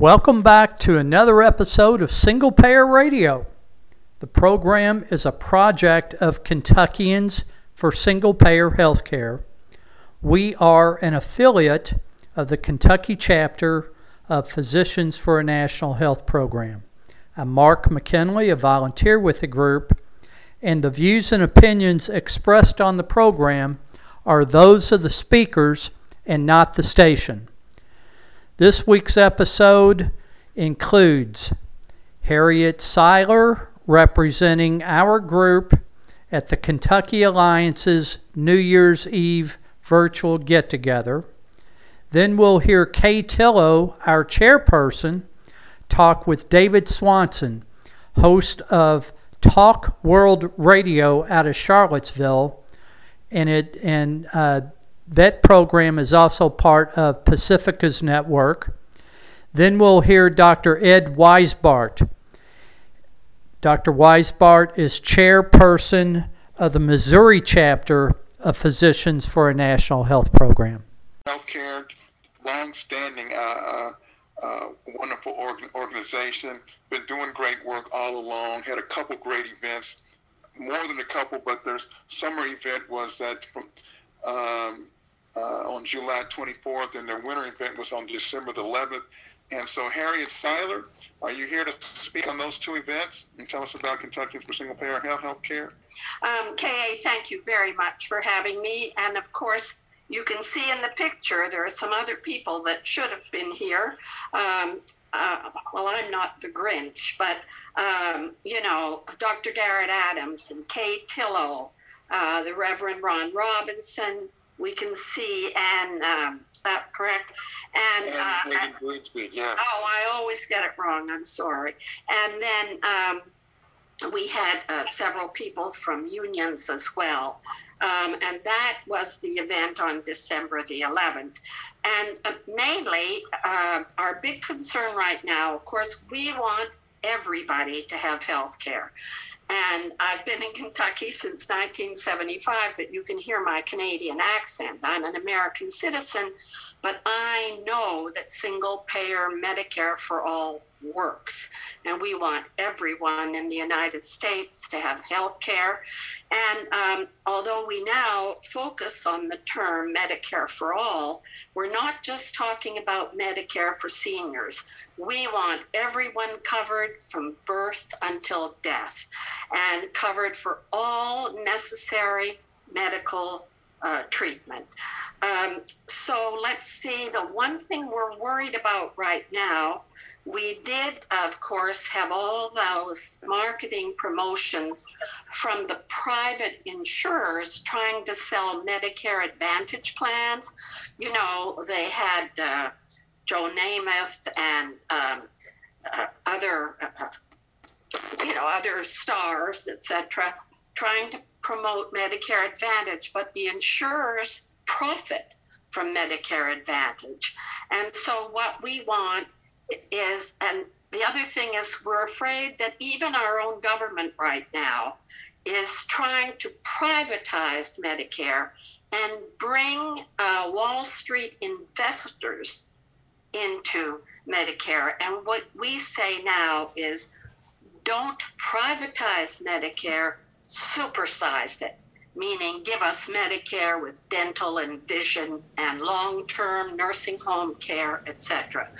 Welcome back to another episode of Single Payer Radio. The program is a project of Kentuckians for Single Payer Healthcare. We are an affiliate of the Kentucky chapter of Physicians for a National Health Program. I'm Mark McKinley, a volunteer with the group, and the views and opinions expressed on the program are those of the speakers and not the station. This week's episode includes Harriet Seiler representing our group at the Kentucky Alliance's New Year's Eve virtual get together. Then we'll hear Kay Tillow, our chairperson, talk with David Swanson, host of Talk World Radio out of Charlottesville, and it and uh, that program is also part of Pacifica's network. Then we'll hear Dr. Ed Weisbart. Dr. Weisbart is chairperson of the Missouri chapter of Physicians for a National Health Program. Healthcare, long-standing, uh, uh, uh, wonderful organ- organization, been doing great work all along. Had a couple great events, more than a couple, but their summer event was that from um, uh, on July 24th, and their winter event was on December the 11th. And so, Harriet Seiler, are you here to speak on those two events and tell us about Kentucky for Single Payer Health Care? Um, Kay, thank you very much for having me. And of course, you can see in the picture there are some other people that should have been here. Um, uh, well, I'm not the Grinch, but um, you know, Dr. Garrett Adams and Kay Tillow, uh, the Reverend Ron Robinson, we can see, and um, that correct? And, uh, and Grigsby, yes. Oh, I always get it wrong. I'm sorry. And then um, we had uh, several people from unions as well. Um, and that was the event on December the 11th. And uh, mainly, uh, our big concern right now, of course, we want everybody to have health care. And I've been in Kentucky since 1975, but you can hear my Canadian accent. I'm an American citizen, but I know that single payer Medicare for all works. And we want everyone in the United States to have health care. And um, although we now focus on the term Medicare for all, we're not just talking about Medicare for seniors. We want everyone covered from birth until death and covered for all necessary medical uh, treatment. Um, so let's see, the one thing we're worried about right now, we did, of course, have all those marketing promotions from the private insurers trying to sell Medicare Advantage plans. You know, they had uh, Joe Namath and um, uh, other, uh, you know, other stars, etc., trying to promote Medicare Advantage, but the insurers profit from Medicare Advantage. And so, what we want is, and the other thing is, we're afraid that even our own government right now is trying to privatize Medicare and bring uh, Wall Street investors into Medicare. And what we say now is don't privatize Medicare, supersize it, meaning give us Medicare with dental and vision and long term nursing home care, etc.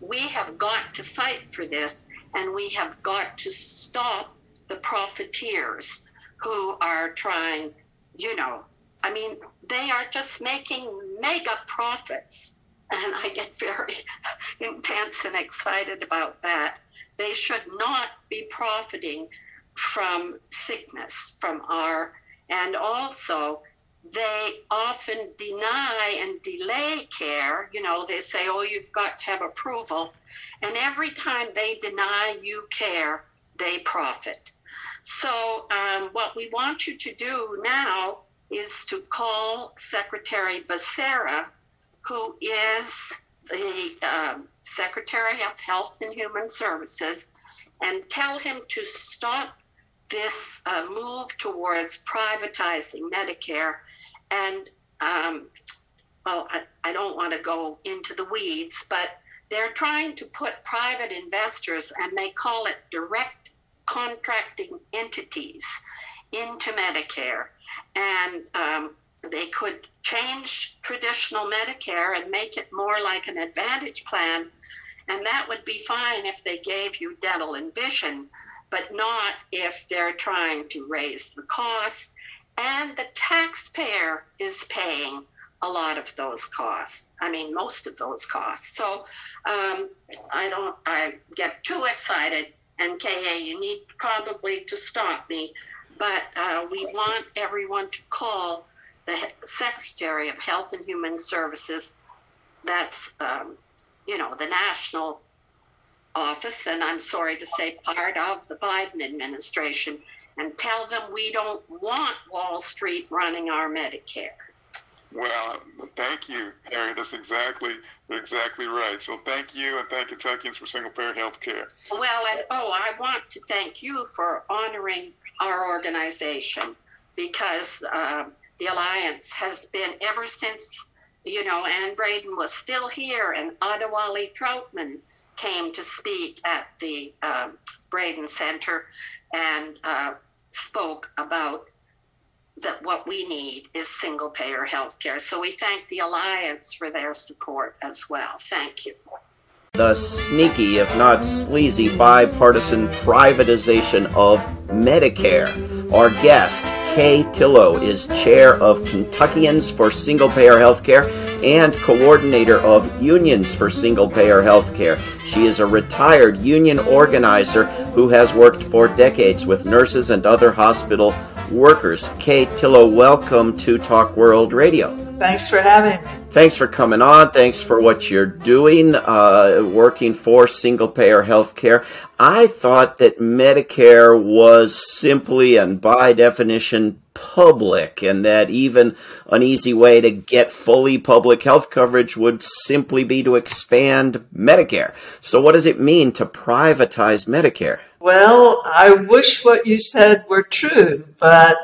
We have got to fight for this and we have got to stop the profiteers who are trying, you know, I mean, they are just making mega profits. And I get very intense and excited about that. They should not be profiting from sickness, from our, and also they often deny and delay care. You know, they say, oh, you've got to have approval. And every time they deny you care, they profit. So, um, what we want you to do now is to call Secretary Becerra, who is the um, Secretary of Health and Human Services, and tell him to stop this uh, move towards privatizing Medicare. And, um, well, I, I don't want to go into the weeds, but they're trying to put private investors, and they call it direct contracting entities, into Medicare. And um, they could change traditional Medicare and make it more like an Advantage plan. And that would be fine if they gave you dental and vision, but not if they're trying to raise the cost. And the taxpayer is paying a lot of those costs. I mean, most of those costs. So um, I don't, I get too excited. And Kay, you need probably to stop me. But uh, we want everyone to call the Secretary of Health and Human Services. That's, um, you know, the national office, and I'm sorry to say, part of the Biden administration, and tell them we don't want Wall Street running our Medicare. Well, thank you, Harry. That's exactly exactly right. So thank you, and thank Kentuckians for single payer health care. Well, and oh, I want to thank you for honoring our organization because uh, the Alliance has been ever since, you know, Anne Braden was still here and Adewale Troutman came to speak at the um, Braden Center and uh, spoke about that what we need is single payer health care. So we thank the Alliance for their support as well. Thank you. The sneaky, if not sleazy, bipartisan privatization of Medicare. Our guest, Kay Tillow, is chair of Kentuckians for Single Payer Healthcare and coordinator of Unions for Single Payer Healthcare. She is a retired union organizer who has worked for decades with nurses and other hospital workers. Kay Tillow, welcome to Talk World Radio. Thanks for having me. Thanks for coming on. Thanks for what you're doing, uh, working for single payer healthcare. I thought that Medicare was simply and by definition public, and that even an easy way to get fully public health coverage would simply be to expand Medicare. So, what does it mean to privatize Medicare? Well, I wish what you said were true, but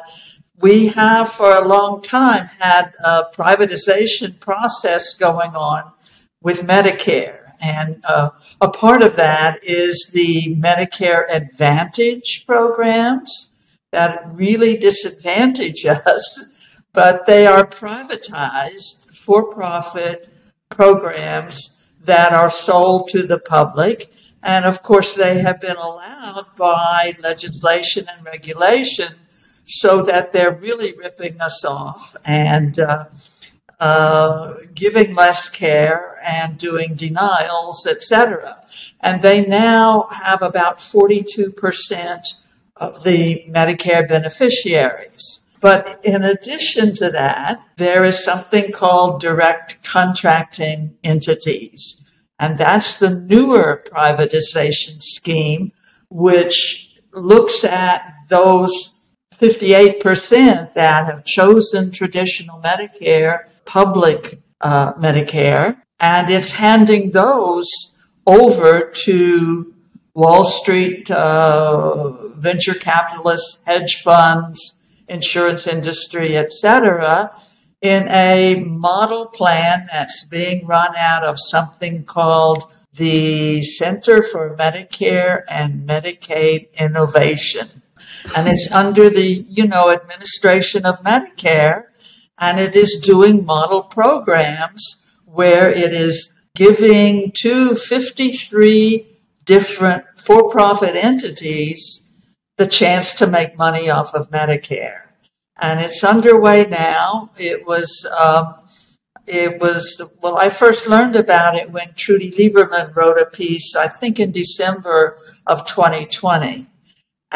we have for a long time had a privatization process going on with Medicare. And uh, a part of that is the Medicare Advantage programs that really disadvantage us, but they are privatized for profit programs that are sold to the public and of course, they have been allowed by legislation and regulation so that they're really ripping us off and uh, uh, giving less care and doing denials, etc. And they now have about 42% of the Medicare beneficiaries. But in addition to that, there is something called direct contracting entities. And that's the newer privatization scheme, which looks at those 58% that have chosen traditional Medicare, public uh, Medicare, and it's handing those over to Wall Street uh, venture capitalists, hedge funds, insurance industry, etc., in a model plan that's being run out of something called the Center for Medicare and Medicaid Innovation. And it's under the, you know, administration of Medicare, and it is doing model programs where it is giving to 53 different for profit entities the chance to make money off of Medicare and it's underway now. It was, um, it was, well, I first learned about it when Trudy Lieberman wrote a piece, I think in December of 2020.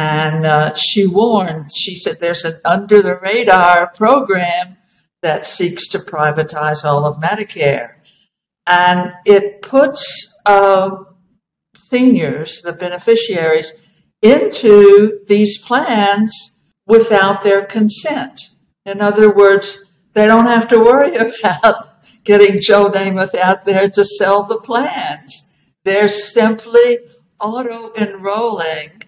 And uh, she warned, she said, there's an under the radar program that seeks to privatize all of Medicare. And it puts uh, seniors, the beneficiaries, into these plans without their consent. In other words, they don't have to worry about getting Joe Namath out there to sell the plans. They're simply auto enrolling,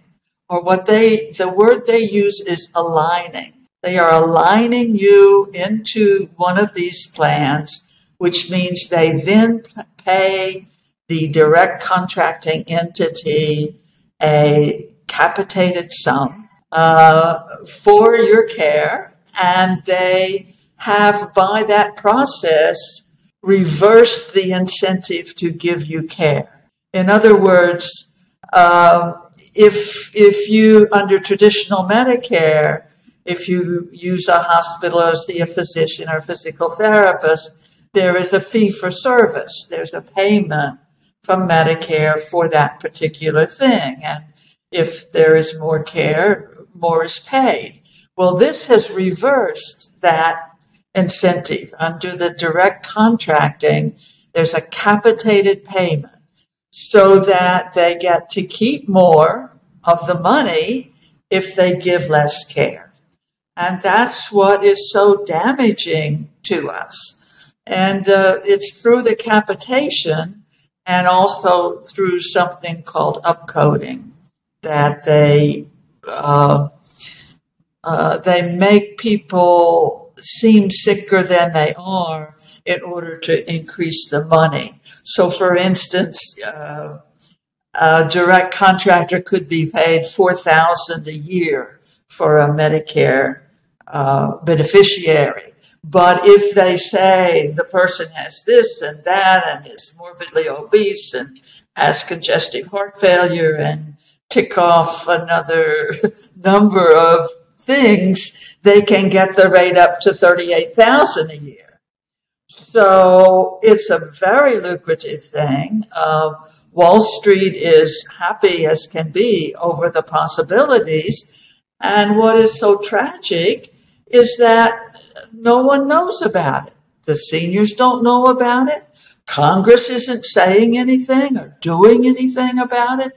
or what they, the word they use is aligning. They are aligning you into one of these plans, which means they then pay the direct contracting entity a capitated sum uh, for your care, and they have, by that process, reversed the incentive to give you care. In other words, uh, if if you under traditional Medicare, if you use a hospital or see a physician or physical therapist, there is a fee for service. There's a payment from Medicare for that particular thing. And if there is more care, more is paid. Well, this has reversed that incentive. Under the direct contracting, there's a capitated payment so that they get to keep more of the money if they give less care. And that's what is so damaging to us. And uh, it's through the capitation and also through something called upcoding that they uh, uh, they make people seem sicker than they are in order to increase the money. So, for instance, uh, a direct contractor could be paid four thousand a year for a Medicare uh, beneficiary. But if they say the person has this and that and is morbidly obese and has congestive heart failure and tick off another number of things, they can get the rate up to 38,000 a year. So it's a very lucrative thing. Uh, Wall Street is happy as can be over the possibilities. And what is so tragic is that no one knows about it. The seniors don't know about it. Congress isn't saying anything or doing anything about it.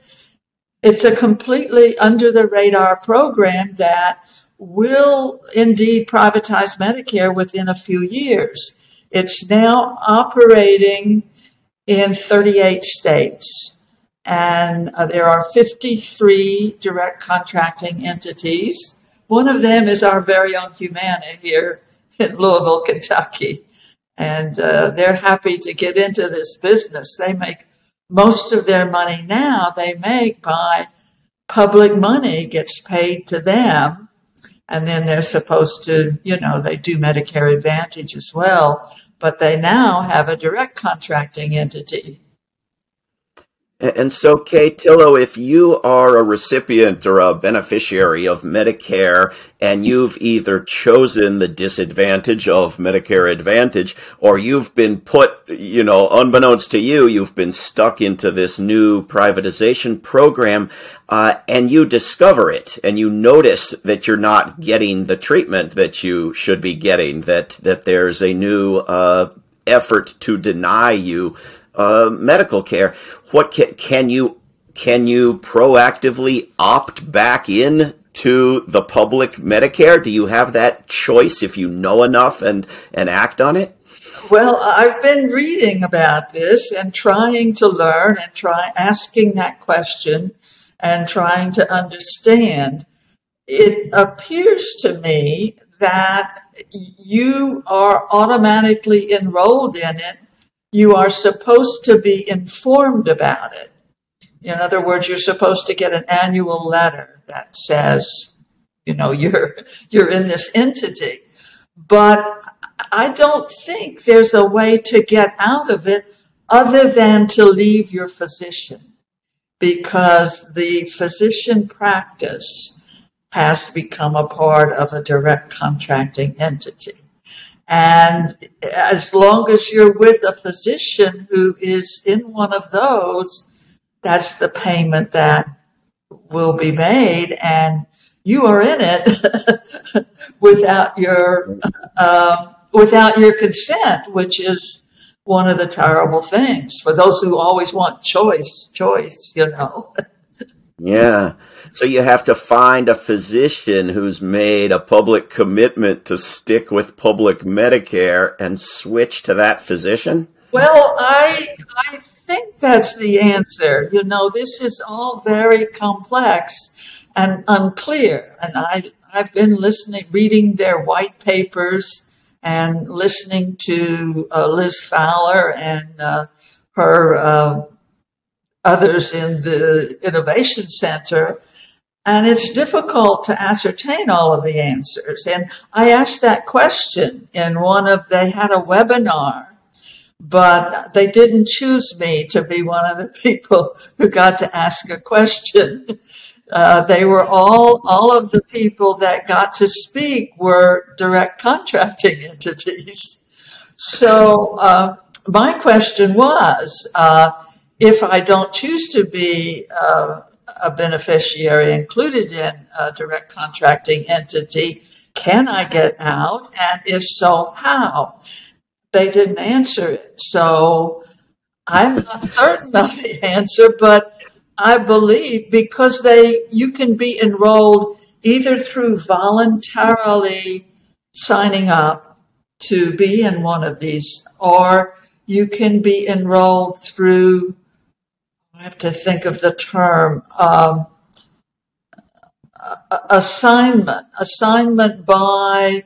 It's a completely under the radar program that will indeed privatize Medicare within a few years. It's now operating in 38 states, and uh, there are 53 direct contracting entities. One of them is our very own Humana here in Louisville, Kentucky. And uh, they're happy to get into this business. They make most of their money now, they make by public money gets paid to them and then they're supposed to, you know, they do Medicare Advantage as well, but they now have a direct contracting entity. And so, Kay Tillow, if you are a recipient or a beneficiary of Medicare and you've either chosen the disadvantage of Medicare Advantage or you've been put, you know, unbeknownst to you, you've been stuck into this new privatization program, uh, and you discover it and you notice that you're not getting the treatment that you should be getting, that, that there's a new, uh, effort to deny you uh, medical care. What can, can you can you proactively opt back in to the public Medicare? Do you have that choice if you know enough and and act on it? Well, I've been reading about this and trying to learn and try asking that question and trying to understand. It appears to me that you are automatically enrolled in it you are supposed to be informed about it. In other words, you're supposed to get an annual letter that says, you know, you're, you're in this entity. But I don't think there's a way to get out of it other than to leave your physician because the physician practice has become a part of a direct contracting entity. And as long as you're with a physician who is in one of those, that's the payment that will be made. And you are in it without your, um, without your consent, which is one of the terrible things for those who always want choice, choice, you know. yeah. So you have to find a physician who's made a public commitment to stick with public Medicare and switch to that physician? Well, I I think that's the answer. You know, this is all very complex and unclear. And I I've been listening, reading their white papers and listening to uh, Liz Fowler and uh, her uh, others in the Innovation Center. And it's difficult to ascertain all of the answers. And I asked that question in one of, they had a webinar, but they didn't choose me to be one of the people who got to ask a question. Uh, they were all, all of the people that got to speak were direct contracting entities. So, uh, my question was, uh, if I don't choose to be uh, a beneficiary included in a direct contracting entity, can I get out? And if so, how? They didn't answer it. So I'm not certain of the answer, but I believe because they, you can be enrolled either through voluntarily signing up to be in one of these, or you can be enrolled through I have to think of the term um, assignment, assignment by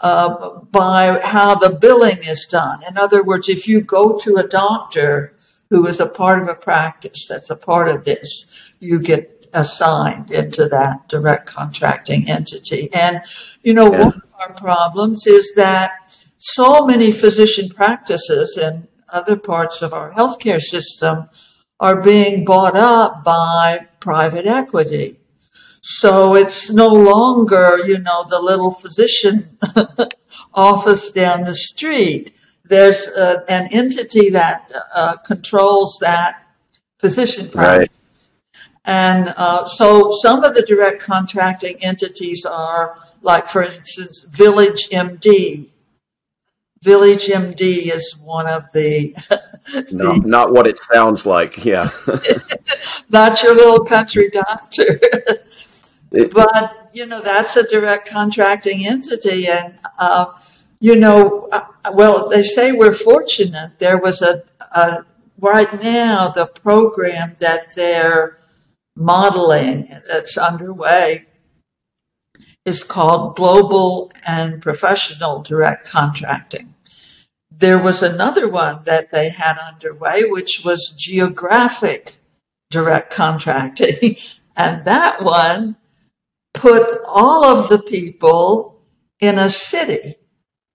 uh, by how the billing is done. In other words, if you go to a doctor who is a part of a practice that's a part of this, you get assigned into that direct contracting entity. And you know, yeah. one of our problems is that so many physician practices in other parts of our healthcare system are being bought up by private equity. So it's no longer, you know, the little physician office down the street. There's uh, an entity that uh, controls that physician practice. Right. And uh, so some of the direct contracting entities are, like, for instance, Village MD, Village MD is one of the. no, not what it sounds like. Yeah. not your little country doctor. but, you know, that's a direct contracting entity. And, uh, you know, uh, well, they say we're fortunate. There was a, a, right now, the program that they're modeling that's underway is called Global and Professional Direct Contracting. There was another one that they had underway, which was Geographic Direct Contracting. and that one put all of the people in a city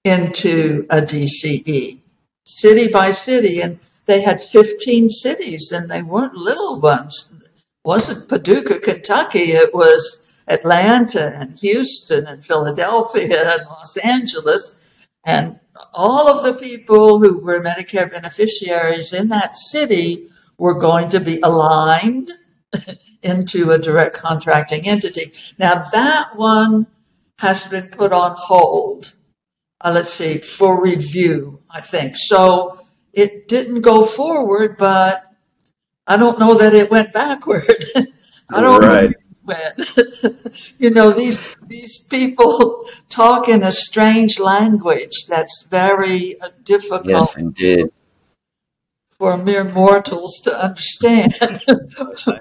into a DCE, city by city. And they had 15 cities and they weren't little ones. It wasn't Paducah, Kentucky. It was Atlanta and Houston and Philadelphia and Los Angeles. And all of the people who were Medicare beneficiaries in that city were going to be aligned into a direct contracting entity. Now, that one has been put on hold, uh, let's see, for review, I think. So it didn't go forward, but I don't know that it went backward. I don't right. know when you know these these people talk in a strange language that's very uh, difficult. Yes, indeed for mere mortals to understand.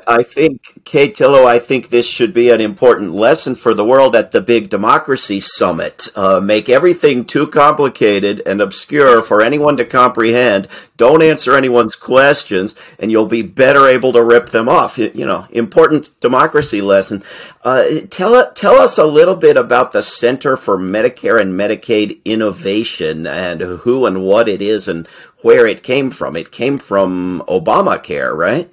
I think, Kay Tillow, I think this should be an important lesson for the world at the big democracy summit. Uh, make everything too complicated and obscure for anyone to comprehend. Don't answer anyone's questions, and you'll be better able to rip them off. You know, important democracy lesson. Uh, tell tell us a little bit about the Center for Medicare and Medicaid Innovation and who and what it is and where it came from. It came from Obamacare, right?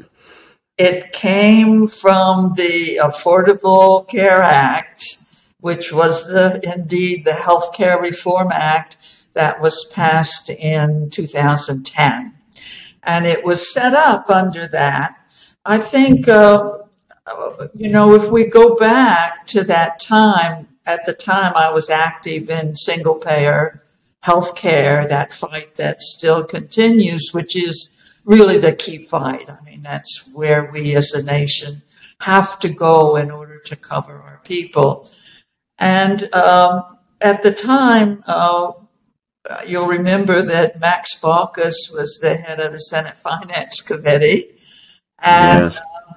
It came from the Affordable Care Act, which was the indeed the Health Care Reform Act that was passed in 2010. And it was set up under that. I think, uh, you know, if we go back to that time, at the time I was active in single payer healthcare, that fight that still continues, which is really the key fight. I mean, that's where we as a nation have to go in order to cover our people. And um, at the time, uh, you'll remember that Max Baucus was the head of the Senate Finance Committee, and yes. uh,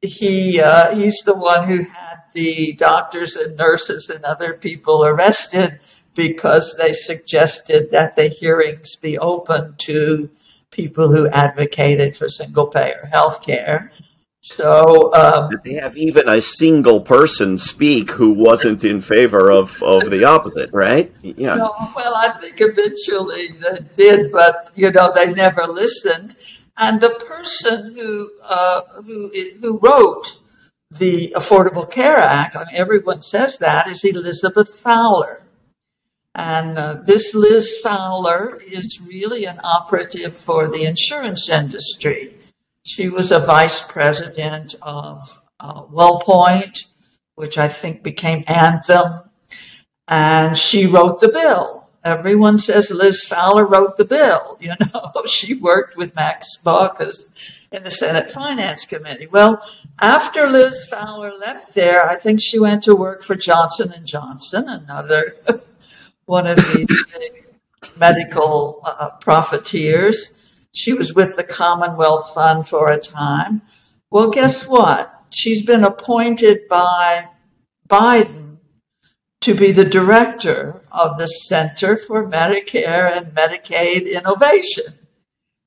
he uh, he's the one who had the doctors and nurses and other people arrested because they suggested that the hearings be open to people who advocated for single payer health care. So um, they have even a single person speak who wasn't in favor of, of the opposite, right? Yeah. No, well, I think eventually they did, but you know they never listened. And the person who uh, who who wrote the Affordable Care Act, I mean, everyone says that, is Elizabeth Fowler. And uh, this Liz Fowler is really an operative for the insurance industry. She was a vice president of uh, WellPoint, which I think became Anthem, and she wrote the bill. Everyone says Liz Fowler wrote the bill. You know, she worked with Max Baucus in the Senate Finance Committee. Well, after Liz Fowler left there, I think she went to work for Johnson and Johnson, another one of the medical uh, profiteers. She was with the Commonwealth Fund for a time. Well, guess what? She's been appointed by Biden to be the director of the Center for Medicare and Medicaid Innovation,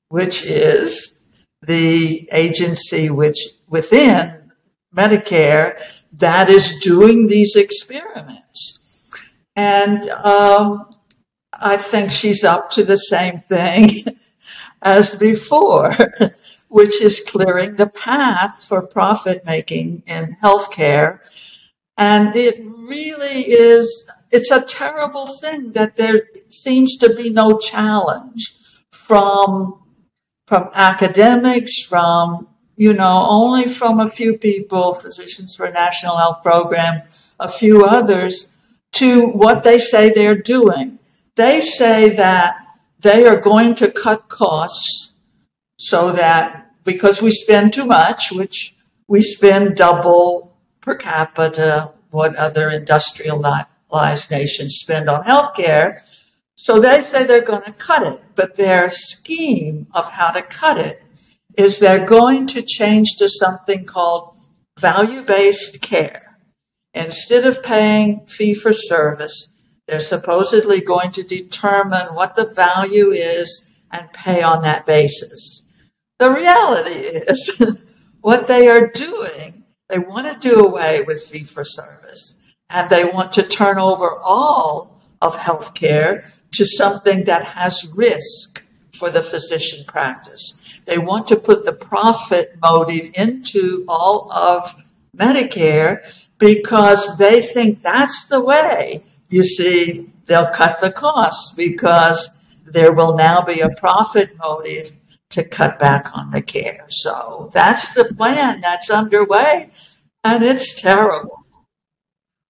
which is the agency which within Medicare that is doing these experiments. And um, I think she's up to the same thing as before, which is clearing the path for profit making in healthcare. And it really is, it's a terrible thing that there seems to be no challenge from, from academics, from, you know, only from a few people, Physicians for National Health Program, a few others, to what they say they're doing. They say that they are going to cut costs so that because we spend too much, which we spend double per capita what other industrialized nations spend on healthcare. So they say they're going to cut it, but their scheme of how to cut it is they're going to change to something called value based care. Instead of paying fee for service, they're supposedly going to determine what the value is and pay on that basis. The reality is what they are doing, they want to do away with fee for service and they want to turn over all of healthcare to something that has risk for the physician practice. They want to put the profit motive into all of Medicare because they think that's the way you see, they'll cut the costs because there will now be a profit motive to cut back on the care. So that's the plan that's underway, and it's terrible.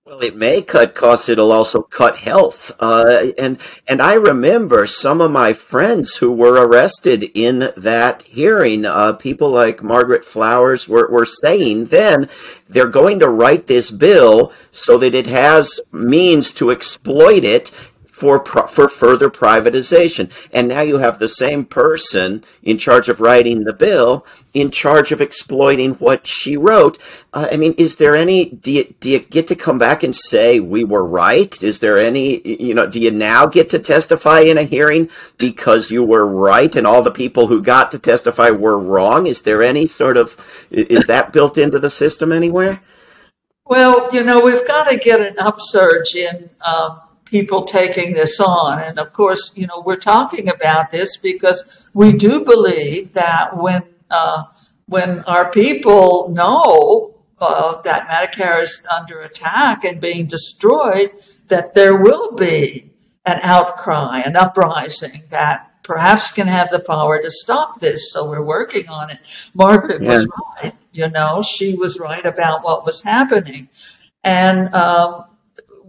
Well, it may cut costs. It'll also cut health. Uh, and and I remember some of my friends who were arrested in that hearing. Uh, people like Margaret Flowers were, were saying then they're going to write this bill so that it has means to exploit it for for further privatization. And now you have the same person in charge of writing the bill, in charge of exploiting what she wrote. Uh, I mean, is there any? Do you, do you get to come back and say we were right? Is there any? You know, do you now get to testify in a hearing because you were right and all the people who got to testify were wrong? Is there any sort of? Is that built into the system anywhere? Well, you know, we've got to get an upsurge in um, people taking this on. And of course, you know, we're talking about this because we do believe that when uh, when our people know uh, that Medicare is under attack and being destroyed, that there will be an outcry, an uprising that perhaps can have the power to stop this. So we're working on it. Margaret yeah. was right. You know, she was right about what was happening. And um,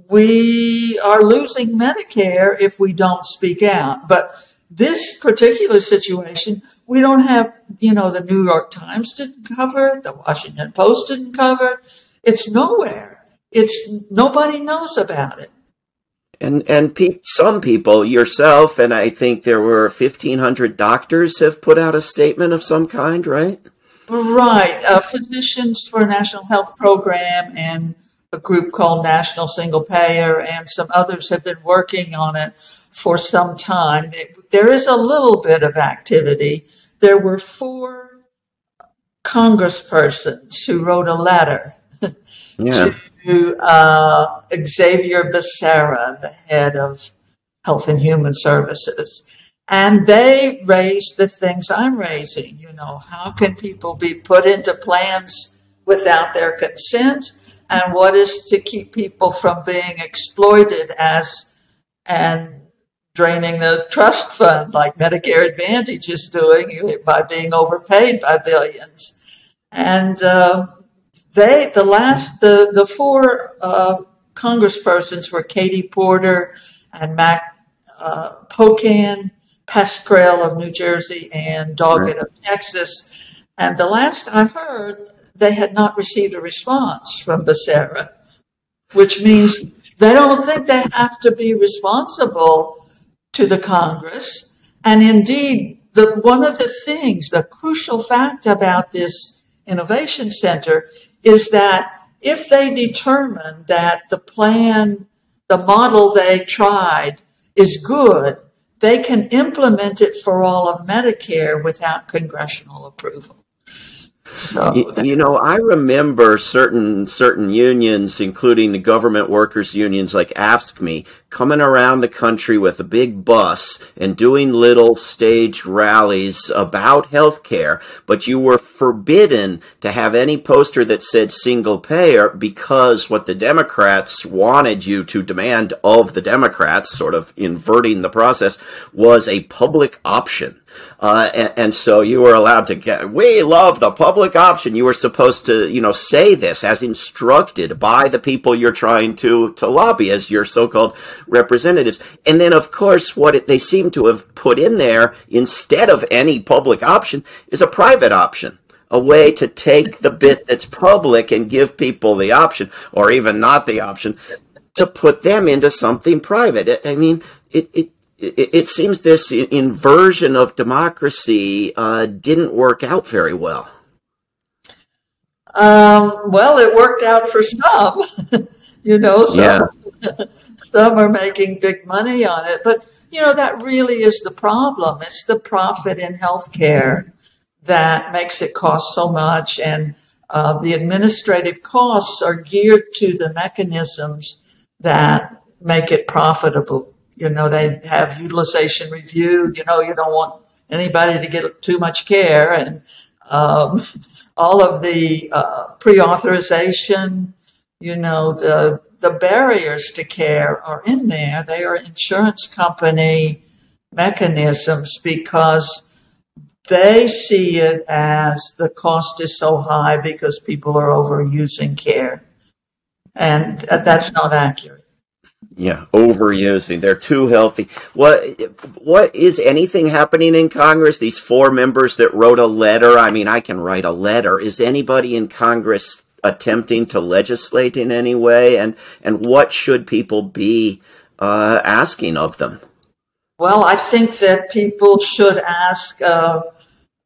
we are losing Medicare if we don't speak out. But this particular situation, we don't have, you know, the New York Times didn't cover, it, the Washington Post didn't cover. it. It's nowhere. It's nobody knows about it. And and pe- some people, yourself, and I think there were fifteen hundred doctors have put out a statement of some kind, right? Right, uh, Physicians for a National Health Program and a group called National Single Payer, and some others have been working on it for some time. There is a little bit of activity. There were four congresspersons who wrote a letter Yeah. to uh, Xavier Becerra, the head of Health and Human Services. And they raised the things I'm raising. You know, how can people be put into plans without their consent? And what is to keep people from being exploited as and draining the trust fund like Medicare Advantage is doing by being overpaid by billions? And uh, they, the last, the, the four uh, congresspersons were Katie Porter and Mac uh, Pocan, Pascrell of New Jersey, and Doggett of Texas. And the last I heard, they had not received a response from Becerra, which means they don't think they have to be responsible to the Congress. And indeed, the, one of the things, the crucial fact about this innovation center is that if they determine that the plan, the model they tried is good, they can implement it for all of Medicare without congressional approval. So, You, you know, I remember certain certain unions, including the government workers unions like AFSCME, coming around the country with a big bus and doing little staged rallies about health care, but you were forbidden to have any poster that said single payer because what the Democrats wanted you to demand of the Democrats, sort of inverting the process, was a public option. Uh, and, and, so you were allowed to get, we love the public option. You were supposed to, you know, say this as instructed by the people you're trying to, to lobby as your so-called representatives. And then, of course, what it, they seem to have put in there instead of any public option is a private option. A way to take the bit that's public and give people the option, or even not the option, to put them into something private. I mean, it, it it, it seems this inversion of democracy uh, didn't work out very well. Um, well, it worked out for some, you know. Some, yeah. some are making big money on it, but you know that really is the problem. It's the profit in healthcare that makes it cost so much, and uh, the administrative costs are geared to the mechanisms that make it profitable you know, they have utilization review. You know, you don't want anybody to get too much care, and um, all of the uh, pre-authorization. You know, the the barriers to care are in there. They are insurance company mechanisms because they see it as the cost is so high because people are overusing care. And that's not accurate. Yeah, overusing. They're too healthy. What what is anything happening in Congress? These four members that wrote a letter. I mean, I can write a letter. Is anybody in Congress attempting to legislate in any way? And and what should people be uh, asking of them? Well, I think that people should ask uh,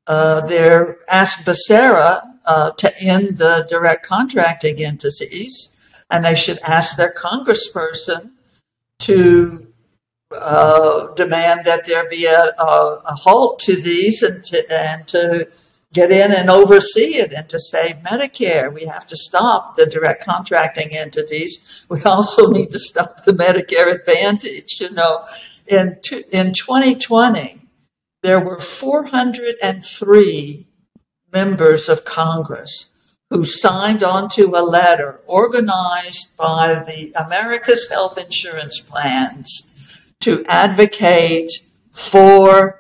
uh, their ask Becerra uh, to end the direct contracting entities, and they should ask their congressperson to uh, demand that there be a, a, a, halt to these and to, and to get in and oversee it and to save Medicare. We have to stop the direct contracting entities. We also need to stop the Medicare Advantage. You know, in in 2020, there were 403 members of Congress who signed onto a letter organized by the America's Health Insurance Plans to advocate for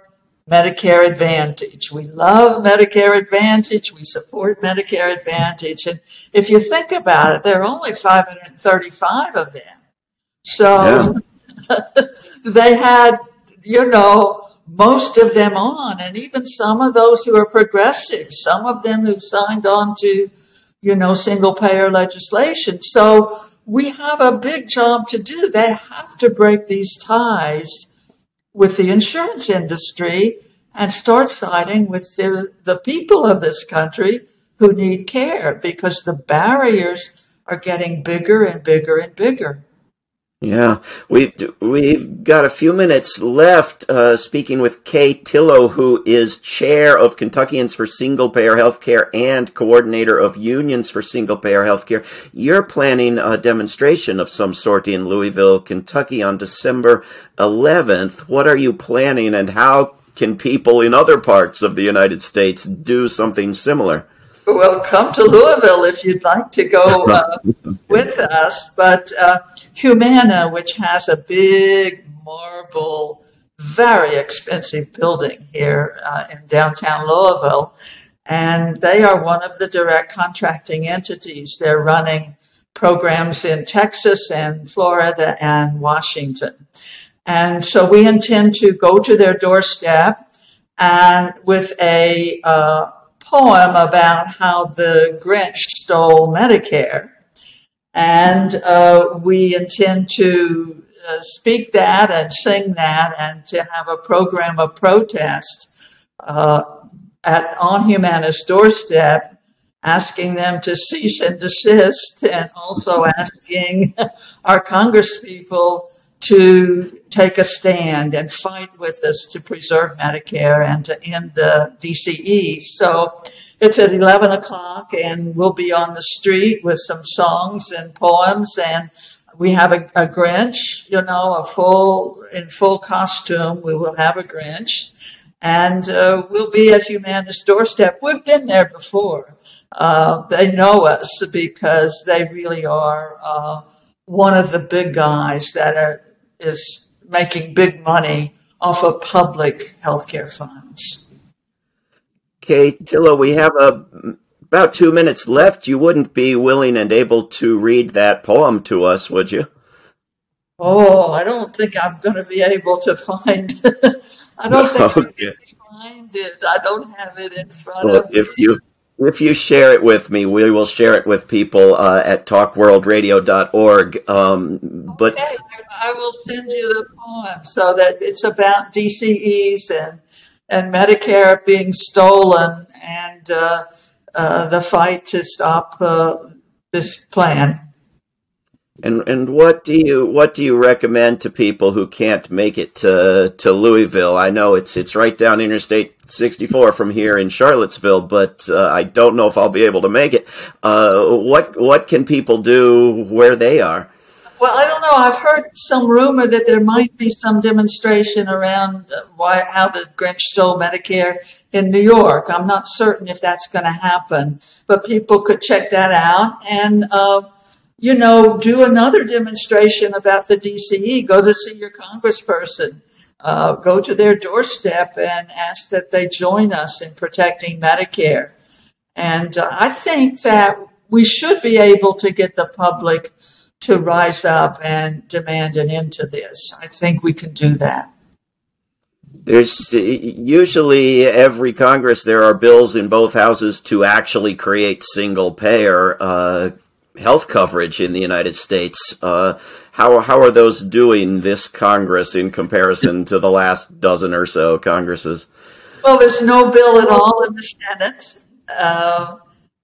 Medicare Advantage. We love Medicare Advantage. We support Medicare Advantage. And if you think about it, there are only 535 of them. So yeah. they had, you know, most of them on, and even some of those who are progressive, some of them who signed on to you know, single payer legislation. So we have a big job to do. They have to break these ties with the insurance industry and start siding with the, the people of this country who need care because the barriers are getting bigger and bigger and bigger. Yeah, we've we've got a few minutes left. Uh, speaking with Kay Tillow, who is chair of Kentuckians for Single Payer Healthcare and coordinator of Unions for Single Payer Healthcare. You're planning a demonstration of some sort in Louisville, Kentucky, on December 11th. What are you planning, and how can people in other parts of the United States do something similar? Well, come to Louisville if you'd like to go uh, with us. But uh, Humana, which has a big marble, very expensive building here uh, in downtown Louisville, and they are one of the direct contracting entities. They're running programs in Texas and Florida and Washington. And so we intend to go to their doorstep and with a uh, poem about how the Grinch stole Medicare. And uh, we intend to uh, speak that and sing that and to have a program of protest uh, at on Humana's doorstep, asking them to cease and desist, and also asking our congresspeople to take a stand and fight with us to preserve Medicare and to end the DCE. So it's at 11 o'clock and we'll be on the street with some songs and poems and we have a, a Grinch, you know, a full, in full costume. We will have a Grinch and uh, we'll be at Humana's doorstep. We've been there before. Uh, they know us because they really are uh, one of the big guys that are is making big money off of public healthcare funds. Okay, Tillow, we have a, about two minutes left. You wouldn't be willing and able to read that poem to us, would you? Oh, I don't think I'm going to be able to find. I don't think okay. I can find it. I don't have it in front well, of if me. You, if you share it with me, we will share it with people uh, at talkworldradio.org. Um, but okay. I will send you the poem so that it's about DCEs and and Medicare being stolen and uh, uh, the fight to stop uh, this plan. And and what do you what do you recommend to people who can't make it to to Louisville? I know it's it's right down Interstate 64 from here in Charlottesville, but uh, I don't know if I'll be able to make it. Uh, what what can people do where they are? Well, I don't know. I've heard some rumor that there might be some demonstration around uh, why how the Grinch stole Medicare in New York. I'm not certain if that's going to happen, but people could check that out and. Uh, you know, do another demonstration about the DCE. Go to see your congressperson. Uh, go to their doorstep and ask that they join us in protecting Medicare. And uh, I think that we should be able to get the public to rise up and demand an end to this. I think we can do that. There's usually every Congress there are bills in both houses to actually create single payer uh, health coverage in the United States. Uh, how how are those doing this Congress in comparison to the last dozen or so Congresses? Well, there's no bill at all in the Senate. Uh,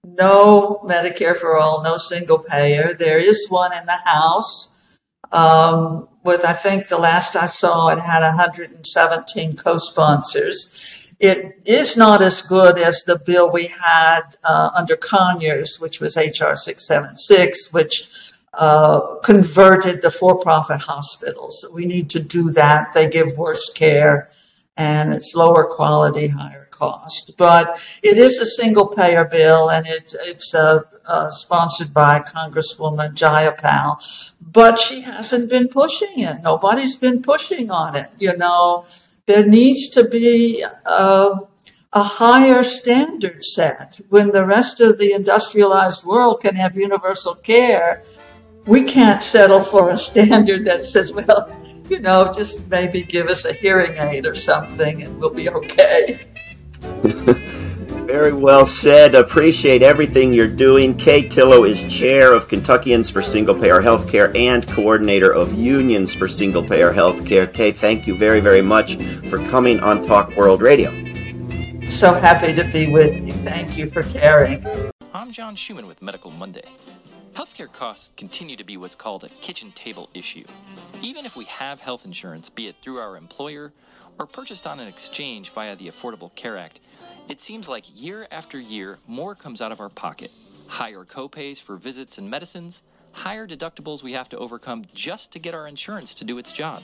no Medicare for all, no single payer. There is one in the House. Um, with I think the last I saw, it had 117 co-sponsors. It is not as good as the bill we had uh, under Conyers, which was HR 676, which uh, converted the for profit hospitals. We need to do that. They give worse care and it's lower quality, higher cost. But it is a single payer bill and it, it's uh, uh, sponsored by Congresswoman Jayapal. But she hasn't been pushing it. Nobody's been pushing on it. You know, there needs to be a, a higher standard set. When the rest of the industrialized world can have universal care, we can't settle for a standard that says, well, you know, just maybe give us a hearing aid or something and we'll be okay. Very well said. Appreciate everything you're doing. Kay Tillow is chair of Kentuckians for Single Payer Healthcare and coordinator of Unions for Single Payer Healthcare. Kay, thank you very, very much for coming on Talk World Radio. So happy to be with you. Thank you for caring. I'm John Schumann with Medical Monday. Healthcare costs continue to be what's called a kitchen table issue. Even if we have health insurance, be it through our employer or purchased on an exchange via the Affordable Care Act, it seems like year after year more comes out of our pocket. Higher copays for visits and medicines, higher deductibles we have to overcome just to get our insurance to do its job.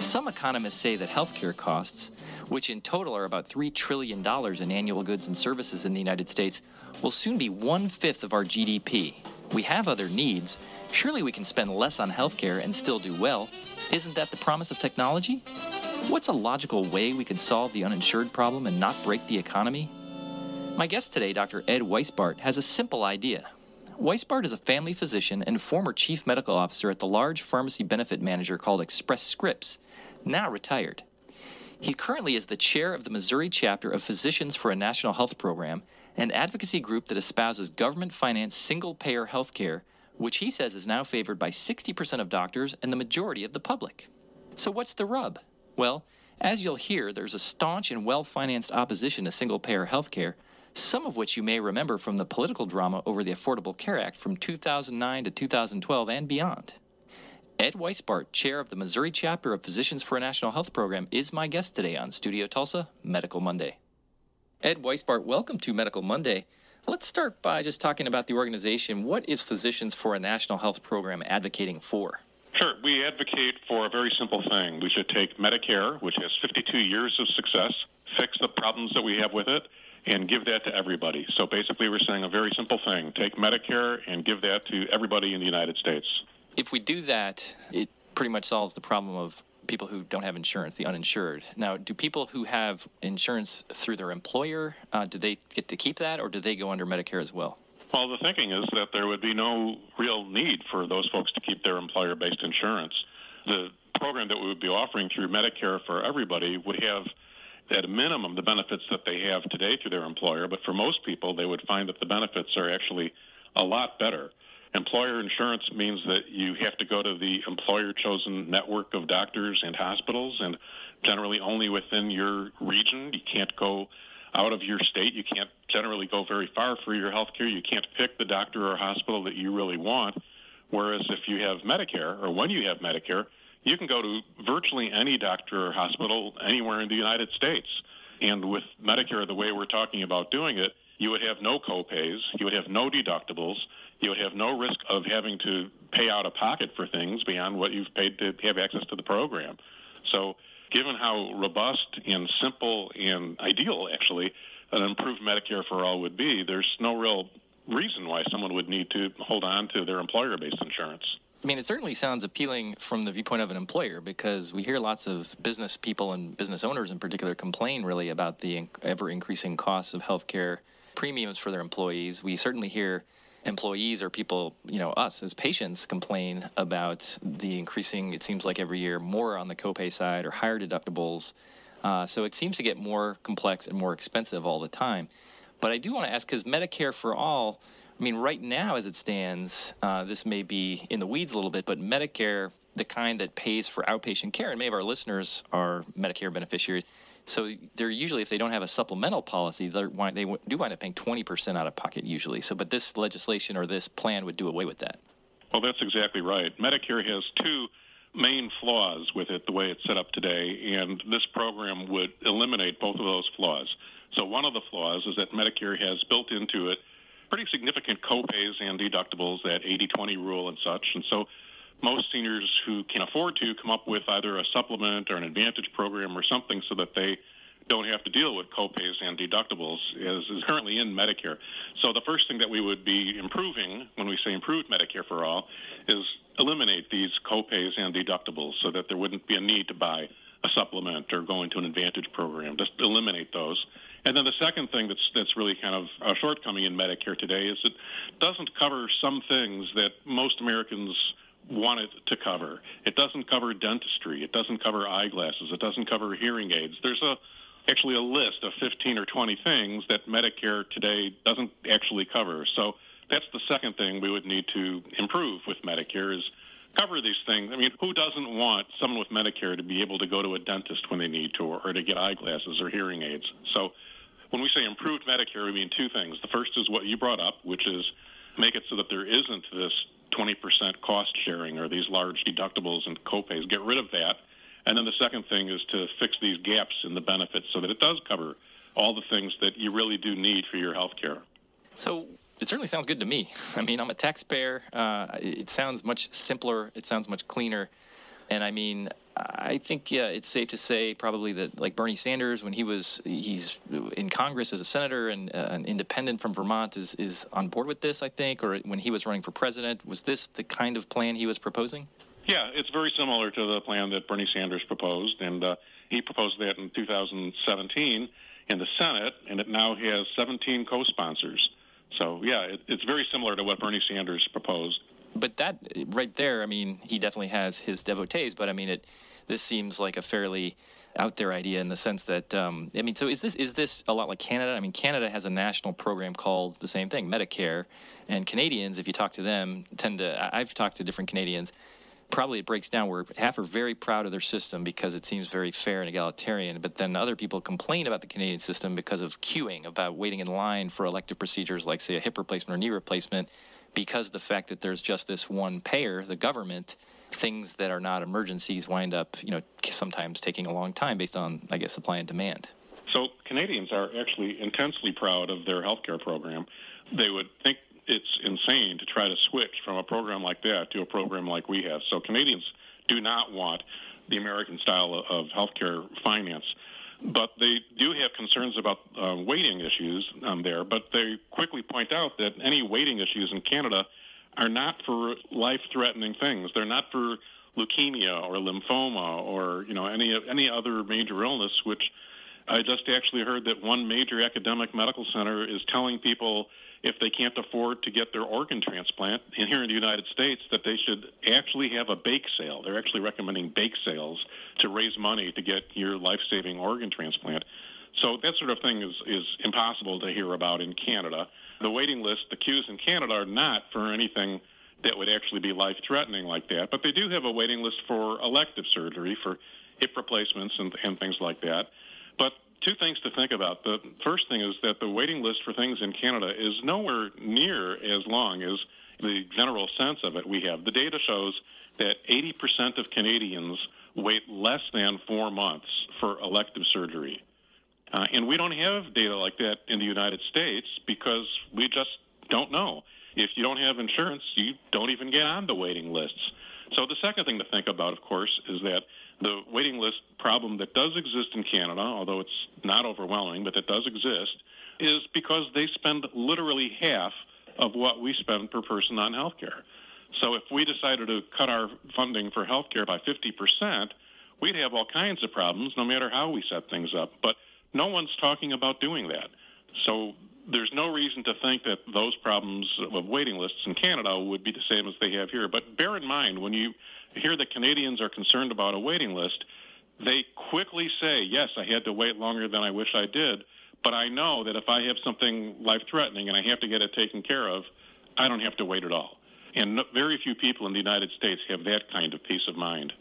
Some economists say that healthcare costs, which in total are about $3 trillion in annual goods and services in the United States, will soon be one fifth of our GDP. We have other needs. Surely we can spend less on healthcare and still do well. Isn't that the promise of technology? What's a logical way we could solve the uninsured problem and not break the economy? My guest today, Dr. Ed Weisbart, has a simple idea. Weisbart is a family physician and former chief medical officer at the large pharmacy benefit manager called Express Scripts, now retired. He currently is the chair of the Missouri chapter of Physicians for a National Health Program, an advocacy group that espouses government financed single payer health care, which he says is now favored by 60% of doctors and the majority of the public. So, what's the rub? Well, as you'll hear, there's a staunch and well financed opposition to single payer health care some of which you may remember from the political drama over the Affordable Care Act from 2009 to 2012 and beyond. Ed Weisbart, chair of the Missouri chapter of Physicians for a National Health Program, is my guest today on Studio Tulsa Medical Monday. Ed Weisbart, welcome to Medical Monday. Let's start by just talking about the organization. What is Physicians for a National Health Program advocating for? Sure. We advocate for a very simple thing. We should take Medicare, which has 52 years of success, fix the problems that we have with it, and give that to everybody. So basically, we're saying a very simple thing take Medicare and give that to everybody in the United States. If we do that, it pretty much solves the problem of people who don't have insurance, the uninsured. Now, do people who have insurance through their employer, uh, do they get to keep that or do they go under Medicare as well? Well, the thinking is that there would be no real need for those folks to keep their employer based insurance. The program that we would be offering through Medicare for everybody would have at a minimum the benefits that they have today through their employer, but for most people, they would find that the benefits are actually a lot better. Employer insurance means that you have to go to the employer chosen network of doctors and hospitals, and generally only within your region. You can't go out of your state. You can't generally go very far for your health care. You can't pick the doctor or hospital that you really want. Whereas if you have Medicare, or when you have Medicare, you can go to virtually any doctor or hospital anywhere in the United States. And with Medicare, the way we're talking about doing it, you would have no copays, you would have no deductibles, you would have no risk of having to pay out of pocket for things beyond what you've paid to have access to the program. So, given how robust and simple and ideal, actually, an improved Medicare for all would be, there's no real reason why someone would need to hold on to their employer based insurance. I mean, it certainly sounds appealing from the viewpoint of an employer because we hear lots of business people and business owners in particular complain really about the ever increasing costs of healthcare premiums for their employees. We certainly hear employees or people, you know, us as patients complain about the increasing, it seems like every year, more on the copay side or higher deductibles. Uh, so it seems to get more complex and more expensive all the time. But I do want to ask because Medicare for All I mean, right now, as it stands, uh, this may be in the weeds a little bit, but Medicare, the kind that pays for outpatient care, and many of our listeners are Medicare beneficiaries. So they're usually, if they don't have a supplemental policy, they do wind up paying 20% out of pocket usually. So, but this legislation or this plan would do away with that. Well, that's exactly right. Medicare has two main flaws with it the way it's set up today, and this program would eliminate both of those flaws. So, one of the flaws is that Medicare has built into it pretty significant copays and deductibles, that 80-20 rule and such. And so most seniors who can afford to come up with either a supplement or an advantage program or something so that they don't have to deal with copays and deductibles is, is currently in Medicare. So the first thing that we would be improving when we say improved Medicare for all is eliminate these copays and deductibles so that there wouldn't be a need to buy a supplement or go into an advantage program. Just eliminate those. And then the second thing that's that's really kind of a shortcoming in Medicare today is it doesn't cover some things that most Americans want it to cover. It doesn't cover dentistry. It doesn't cover eyeglasses. It doesn't cover hearing aids. There's a actually a list of 15 or 20 things that Medicare today doesn't actually cover. So that's the second thing we would need to improve with Medicare is cover these things. I mean, who doesn't want someone with Medicare to be able to go to a dentist when they need to or, or to get eyeglasses or hearing aids? So when we say improved Medicare, we mean two things. The first is what you brought up, which is make it so that there isn't this 20% cost sharing or these large deductibles and copays. Get rid of that. And then the second thing is to fix these gaps in the benefits so that it does cover all the things that you really do need for your health care. So it certainly sounds good to me. I mean, I'm a taxpayer. Uh, it sounds much simpler. It sounds much cleaner. And I mean, I think yeah, it's safe to say probably that like Bernie Sanders, when he was he's in Congress as a senator and uh, an independent from Vermont, is is on board with this. I think, or when he was running for president, was this the kind of plan he was proposing? Yeah, it's very similar to the plan that Bernie Sanders proposed, and uh, he proposed that in 2017 in the Senate, and it now has 17 co-sponsors. So yeah, it, it's very similar to what Bernie Sanders proposed. But that right there, I mean, he definitely has his devotees. But I mean, it this seems like a fairly out there idea in the sense that um, I mean, so is this is this a lot like Canada? I mean, Canada has a national program called the same thing, Medicare, and Canadians, if you talk to them, tend to. I've talked to different Canadians probably it breaks down where half are very proud of their system because it seems very fair and egalitarian, but then other people complain about the Canadian system because of queuing, about waiting in line for elective procedures like, say, a hip replacement or knee replacement, because the fact that there's just this one payer, the government, things that are not emergencies wind up, you know, sometimes taking a long time based on, I guess, supply and demand. So Canadians are actually intensely proud of their healthcare program. They would think it's insane to try to switch from a program like that to a program like we have. So Canadians do not want the American style of healthcare finance. But they do have concerns about uh, waiting issues um, there. But they quickly point out that any waiting issues in Canada are not for life-threatening things. They're not for leukemia or lymphoma or you know any any other major illness. Which I just actually heard that one major academic medical center is telling people if they can't afford to get their organ transplant and here in the United States that they should actually have a bake sale. They're actually recommending bake sales to raise money to get your life-saving organ transplant. So that sort of thing is, is impossible to hear about in Canada. The waiting list, the queues in Canada are not for anything that would actually be life-threatening like that, but they do have a waiting list for elective surgery, for hip replacements and, and things like that. But two things to think about. The first thing is that the waiting list for things in Canada is nowhere near as long as the general sense of it we have. The data shows that 80% of Canadians wait less than four months for elective surgery. Uh, and we don't have data like that in the United States because we just don't know. If you don't have insurance, you don't even get on the waiting lists. So the second thing to think about, of course, is that the waiting list problem that does exist in Canada, although it's not overwhelming, but that does exist, is because they spend literally half of what we spend per person on healthcare. So if we decided to cut our funding for healthcare by 50%, we'd have all kinds of problems no matter how we set things up. But no one's talking about doing that. So there's no reason to think that those problems of waiting lists in Canada would be the same as they have here. But bear in mind when you hear that Canadians are concerned about a waiting list, they quickly say, yes, I had to wait longer than I wish I did, but I know that if I have something life threatening and I have to get it taken care of, I don't have to wait at all. And very few people in the United States have that kind of peace of mind.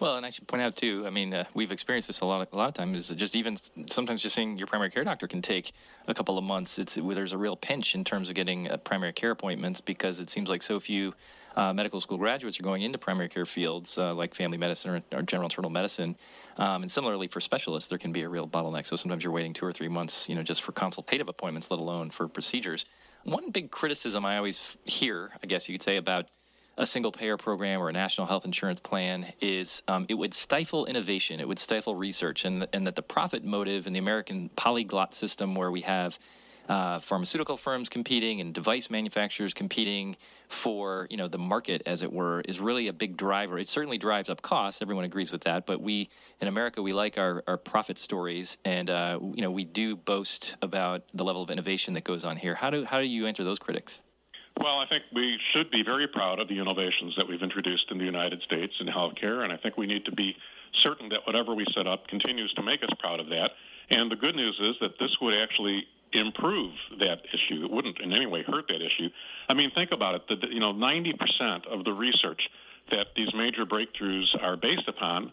Well, and I should point out too. I mean, uh, we've experienced this a lot. A lot of times, is just even sometimes just seeing your primary care doctor can take a couple of months. It's there's a real pinch in terms of getting uh, primary care appointments because it seems like so few uh, medical school graduates are going into primary care fields uh, like family medicine or, or general internal medicine. Um, and similarly for specialists, there can be a real bottleneck. So sometimes you're waiting two or three months, you know, just for consultative appointments, let alone for procedures. One big criticism I always hear, I guess you could say, about a single payer program or a national health insurance plan is um, it would stifle innovation, it would stifle research, and, and that the profit motive in the American polyglot system, where we have uh, pharmaceutical firms competing and device manufacturers competing for you know the market as it were is really a big driver. It certainly drives up costs. Everyone agrees with that. But we in america we like our, our profit stories. And uh, you know we do boast about the level of innovation that goes on here. How do how do you answer those critics? Well, I think we should be very proud of the innovations that we've introduced in the United States in healthcare, and I think we need to be certain that whatever we set up continues to make us proud of that. And the good news is that this would actually improve that issue. It wouldn't in any way hurt that issue. I mean, think about it. The, you know, 90% of the research that these major breakthroughs are based upon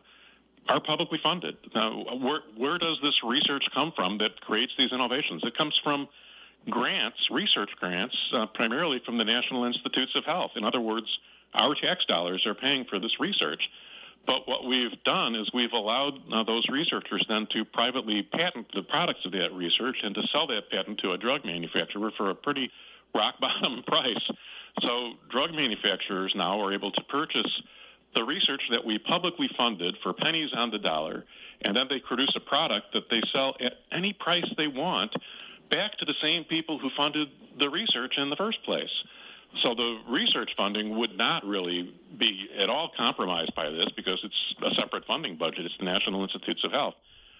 are publicly funded. Now, where, where does this research come from that creates these innovations? It comes from grants, research grants, uh, primarily from the National Institutes of Health. In other words, our tax dollars are paying for this research. But what we've done is we've allowed uh, those researchers then to privately patent the products of that research and to sell that patent to a drug manufacturer for a pretty rock bottom price. So drug manufacturers now are able to purchase the research that we publicly funded for pennies on the dollar, and then they produce a product that they sell at any price they want back to the same people who funded the research in the first place. So the research funding would not really be at all compromised by this because it's a separate funding budget. It's the National Institutes of Health.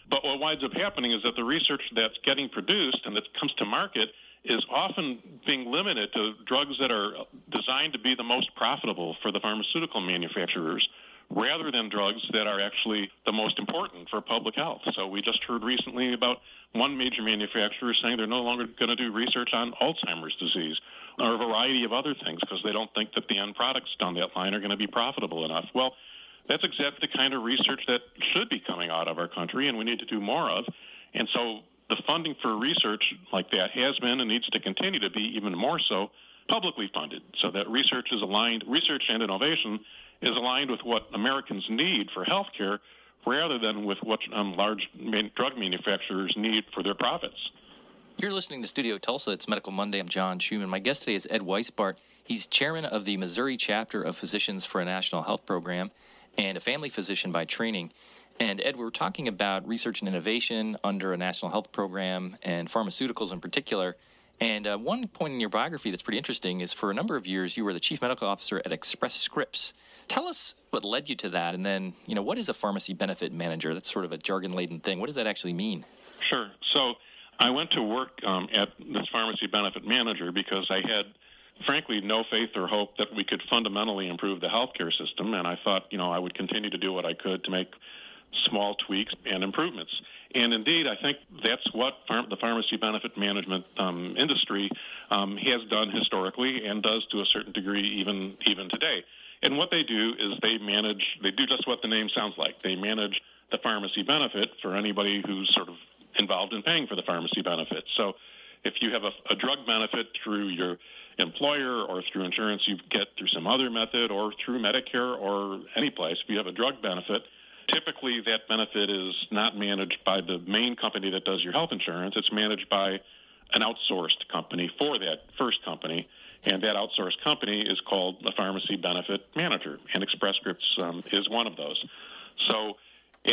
But what winds up happening is that the research that's getting produced and that comes to market is often being limited to drugs that are designed to be the most profitable for the pharmaceutical manufacturers rather than drugs that are actually the most important for public health. So we just heard recently about one major manufacturer saying they're no longer going to do research on Alzheimer's disease or a variety of other things because they don't think that the end products down that line are going to be profitable enough. Well, that's exactly the kind of research that should be coming out of our country and we need to do more of. And so the funding for research like that has been and needs to continue to be even more so publicly funded so that research is aligned, research and innovation is aligned with what Americans need for healthcare rather than with what um, large drug manufacturers need for their profits. You're listening to Studio Tulsa. It's Medical Monday. I'm John Schumann. My guest today is Ed Weisbart. He's chairman of the Missouri chapter of Physicians for a National Health Program and a family physician by training. And Ed, we're talking about research and innovation under a national health program and pharmaceuticals in particular. And uh, one point in your biography that's pretty interesting is for a number of years you were the chief medical officer at Express Scripts. Tell us what led you to that, and then you know what is a pharmacy benefit manager? That's sort of a jargon-laden thing. What does that actually mean? Sure. So I went to work um, at this pharmacy benefit manager because I had, frankly, no faith or hope that we could fundamentally improve the healthcare system, and I thought you know I would continue to do what I could to make small tweaks and improvements. And indeed, I think that's what the pharmacy benefit management um, industry um, has done historically and does to a certain degree even even today. And what they do is they manage, they do just what the name sounds like. They manage the pharmacy benefit for anybody who's sort of involved in paying for the pharmacy benefit. So if you have a, a drug benefit through your employer or through insurance you get through some other method or through Medicare or any place, if you have a drug benefit, Typically, that benefit is not managed by the main company that does your health insurance. It's managed by an outsourced company for that first company, and that outsourced company is called a pharmacy benefit manager, and Express Scripts um, is one of those. So,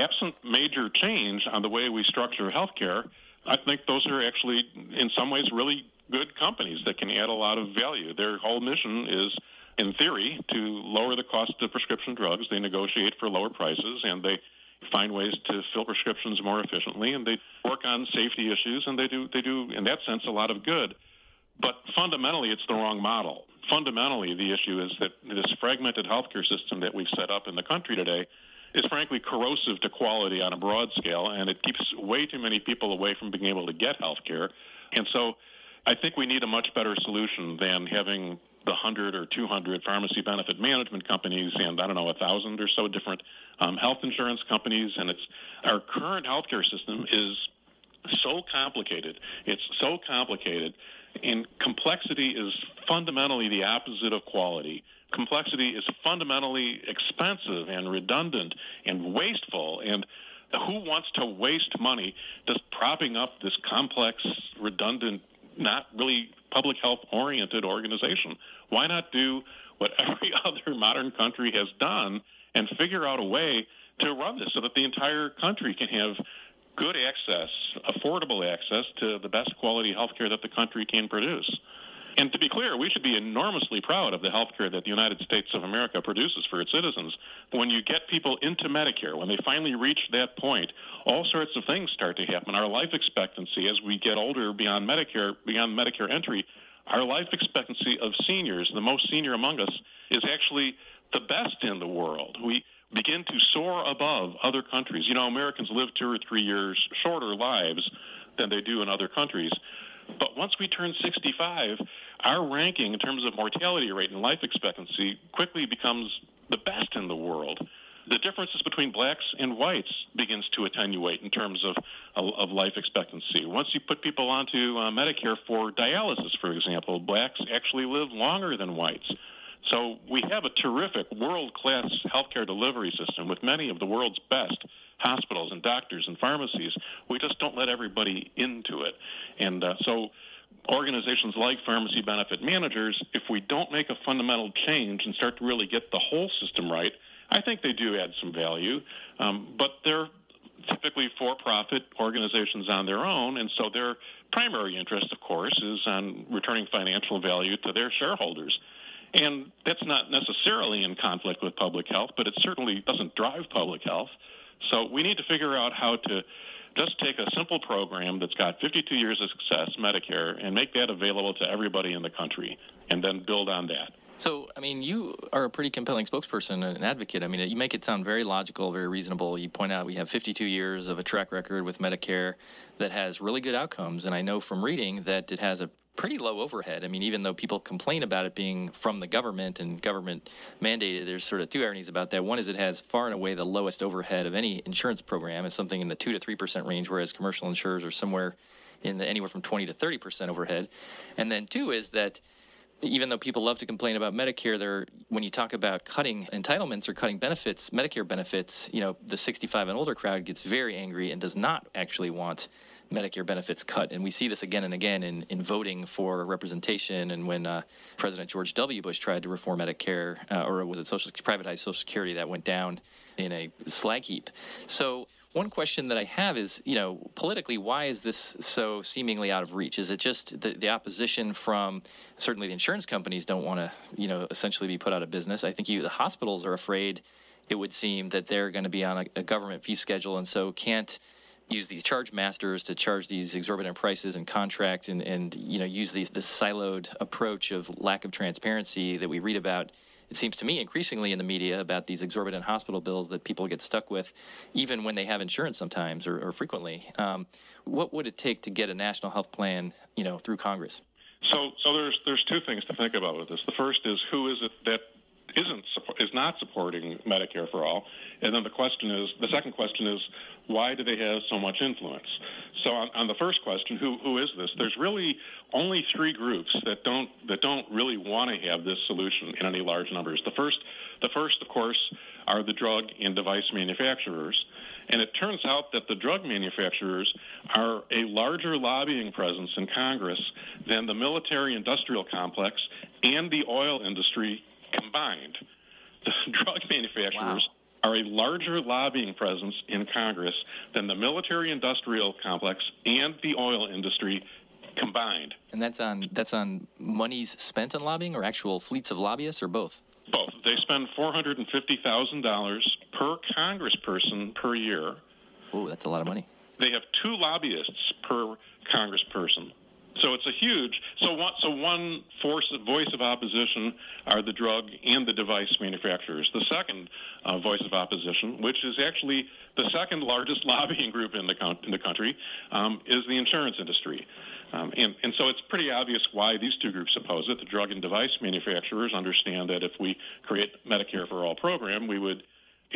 absent major change on the way we structure healthcare, I think those are actually, in some ways, really good companies that can add a lot of value. Their whole mission is in theory, to lower the cost of prescription drugs. They negotiate for lower prices and they find ways to fill prescriptions more efficiently and they work on safety issues and they do they do in that sense a lot of good. But fundamentally it's the wrong model. Fundamentally the issue is that this fragmented healthcare system that we've set up in the country today is frankly corrosive to quality on a broad scale and it keeps way too many people away from being able to get health care. And so I think we need a much better solution than having the 100 or 200 pharmacy benefit management companies and I don't know a thousand or so different um, health insurance companies. And it's our current healthcare system is so complicated. It's so complicated. And complexity is fundamentally the opposite of quality complexity is fundamentally expensive and redundant and wasteful and who wants to waste money just propping up this complex redundant not really public health oriented organization. Why not do what every other modern country has done and figure out a way to run this so that the entire country can have good access, affordable access to the best quality health care that the country can produce? And to be clear, we should be enormously proud of the health care that the United States of America produces for its citizens. When you get people into Medicare, when they finally reach that point, all sorts of things start to happen. Our life expectancy as we get older beyond Medicare, beyond Medicare entry, our life expectancy of seniors, the most senior among us, is actually the best in the world. We begin to soar above other countries. You know, Americans live two or three years shorter lives than they do in other countries. But once we turn 65, our ranking in terms of mortality rate and life expectancy quickly becomes the best in the world. the differences between blacks and whites begins to attenuate in terms of of life expectancy. Once you put people onto uh, Medicare for dialysis, for example, blacks actually live longer than whites. So we have a terrific world-class healthcare delivery system with many of the world's best hospitals and doctors and pharmacies. We just don't let everybody into it, and uh, so organizations like pharmacy benefit managers, if we don't make a fundamental change and start to really get the whole system right, I think they do add some value. Um, but they're typically for-profit organizations on their own, and so their primary interest, of course, is on returning financial value to their shareholders. And that's not necessarily in conflict with public health, but it certainly doesn't drive public health. So we need to figure out how to just take a simple program that's got 52 years of success, Medicare, and make that available to everybody in the country, and then build on that. So, I mean, you are a pretty compelling spokesperson and an advocate. I mean, you make it sound very logical, very reasonable. You point out we have 52 years of a track record with Medicare that has really good outcomes. And I know from reading that it has a pretty low overhead. I mean, even though people complain about it being from the government and government mandated, there's sort of two ironies about that. One is it has far and away the lowest overhead of any insurance program. It's something in the two to three percent range, whereas commercial insurers are somewhere in the anywhere from 20 to 30 percent overhead. And then two is that even though people love to complain about Medicare, there when you talk about cutting entitlements or cutting benefits, Medicare benefits, you know, the 65 and older crowd gets very angry and does not actually want Medicare benefits cut. And we see this again and again in, in voting for representation. And when uh, President George W. Bush tried to reform Medicare, uh, or was it social, privatized Social Security, that went down in a slag heap. So one question that I have is, you know, politically, why is this so seemingly out of reach? Is it just the, the opposition from certainly the insurance companies don't want to, you know, essentially be put out of business? I think you, the hospitals are afraid. It would seem that they're going to be on a, a government fee schedule, and so can't use these charge masters to charge these exorbitant prices and contracts and, and you know use these this siloed approach of lack of transparency that we read about it seems to me increasingly in the media about these exorbitant hospital bills that people get stuck with even when they have insurance sometimes or, or frequently. Um, what would it take to get a national health plan you know through congress? So so there's there's two things to think about with this. The first is who is it that isn't is not supporting Medicare for all, and then the question is the second question is why do they have so much influence? So on, on, the first question, who who is this? There's really only three groups that don't that don't really want to have this solution in any large numbers. The first the first of course are the drug and device manufacturers. And it turns out that the drug manufacturers are a larger lobbying presence in Congress than the military industrial complex and the oil industry combined. The drug manufacturers wow. are a larger lobbying presence in Congress than the military industrial complex and the oil industry combined. And that's on that's on monies spent on lobbying or actual fleets of lobbyists or both? Both. They spend four hundred and fifty thousand dollars per congressperson per year. Oh, that's a lot of money. They have two lobbyists per congressperson. So it's a huge. So one, so one force, voice of opposition are the drug and the device manufacturers. The second uh, voice of opposition, which is actually the second largest lobbying group in the in the country, um, is the insurance industry. Um, and, and so it's pretty obvious why these two groups oppose it. The drug and device manufacturers understand that if we create Medicare for all program, we would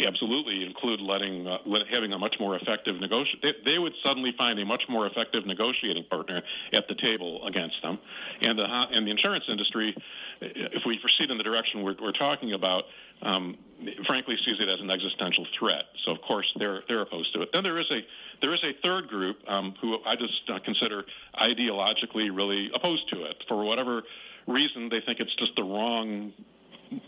absolutely include letting uh, let, having a much more effective negotiate. They, they, would suddenly find a much more effective negotiating partner at the table against them, and the and the insurance industry, if we proceed in the direction we're, we're talking about, um, frankly sees it as an existential threat. So of course they're they're opposed to it. Then there is a there is a third group um, who I just uh, consider ideologically really opposed to it for whatever reason they think it's just the wrong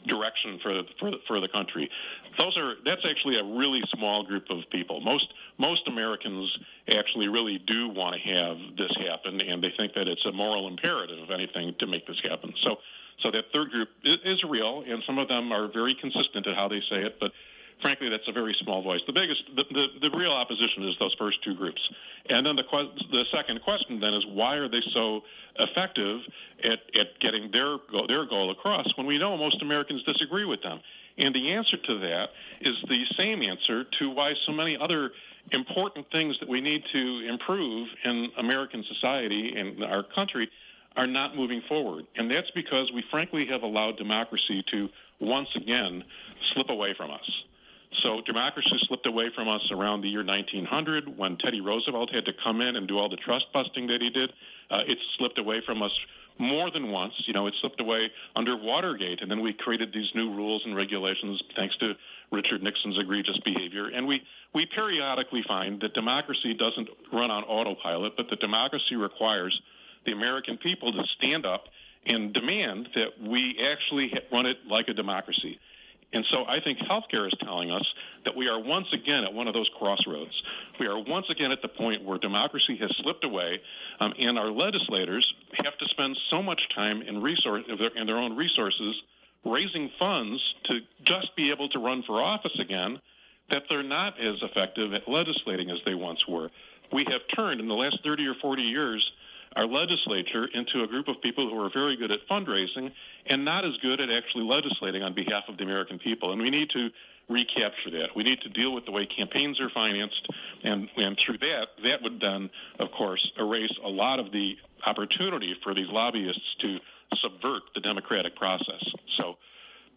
direction for for for the country. Those are that's actually a really small group of people. Most most Americans actually really do want to have this happen, and they think that it's a moral imperative, if anything, to make this happen. So. So that third group is real, and some of them are very consistent at how they say it. But frankly, that's a very small voice. The biggest, the, the, the real opposition is those first two groups. And then the, the second question then is why are they so effective at, at getting their, their goal across when we know most Americans disagree with them? And the answer to that is the same answer to why so many other important things that we need to improve in American society and our country are not moving forward. And that's because we frankly have allowed democracy to once again slip away from us. So democracy slipped away from us around the year 1900 when Teddy Roosevelt had to come in and do all the trust busting that he did. Uh, it slipped away from us more than once. You know, it slipped away under Watergate, and then we created these new rules and regulations thanks to Richard Nixon's egregious behavior. And we, we periodically find that democracy doesn't run on autopilot, but that democracy requires the American people to stand up and demand that we actually run it like a democracy. And so I think healthcare is telling us that we are once again at one of those crossroads. We are once again at the point where democracy has slipped away, um, and our legislators have to spend so much time and resource in their own resources raising funds to just be able to run for office again that they're not as effective at legislating as they once were. We have turned in the last 30 or 40 years our legislature into a group of people who are very good at fundraising and not as good at actually legislating on behalf of the American people. And we need to recapture that. We need to deal with the way campaigns are financed, and, and through that, that would then, of course, erase a lot of the opportunity for these lobbyists to subvert the democratic process. So,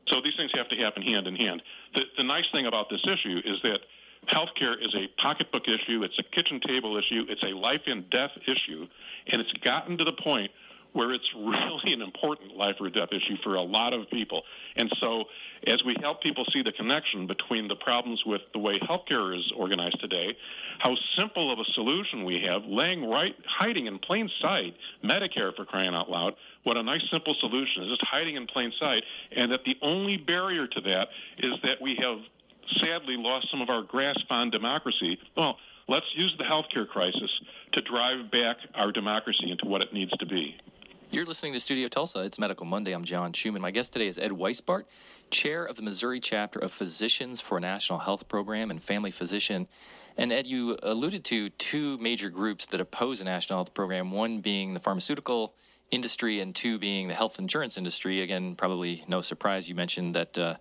so these things have to happen hand in hand. The, the nice thing about this issue is that healthcare is a pocketbook issue, it's a kitchen table issue, it's a life and death issue, and it's gotten to the point where it's really an important life or death issue for a lot of people. And so, as we help people see the connection between the problems with the way healthcare is organized today, how simple of a solution we have, laying right, hiding in plain sight, Medicare for crying out loud, what a nice simple solution is, just hiding in plain sight, and that the only barrier to that is that we have sadly lost some of our grasp on democracy. Well, let's use the healthcare crisis to drive back our democracy into what it needs to be. You're listening to Studio Tulsa. It's Medical Monday. I'm John Schumann. My guest today is Ed Weisbart, chair of the Missouri chapter of Physicians for a National Health Program and family physician. And Ed, you alluded to two major groups that oppose a national health program, one being the pharmaceutical industry and two being the health insurance industry. Again, probably no surprise you mentioned that uh,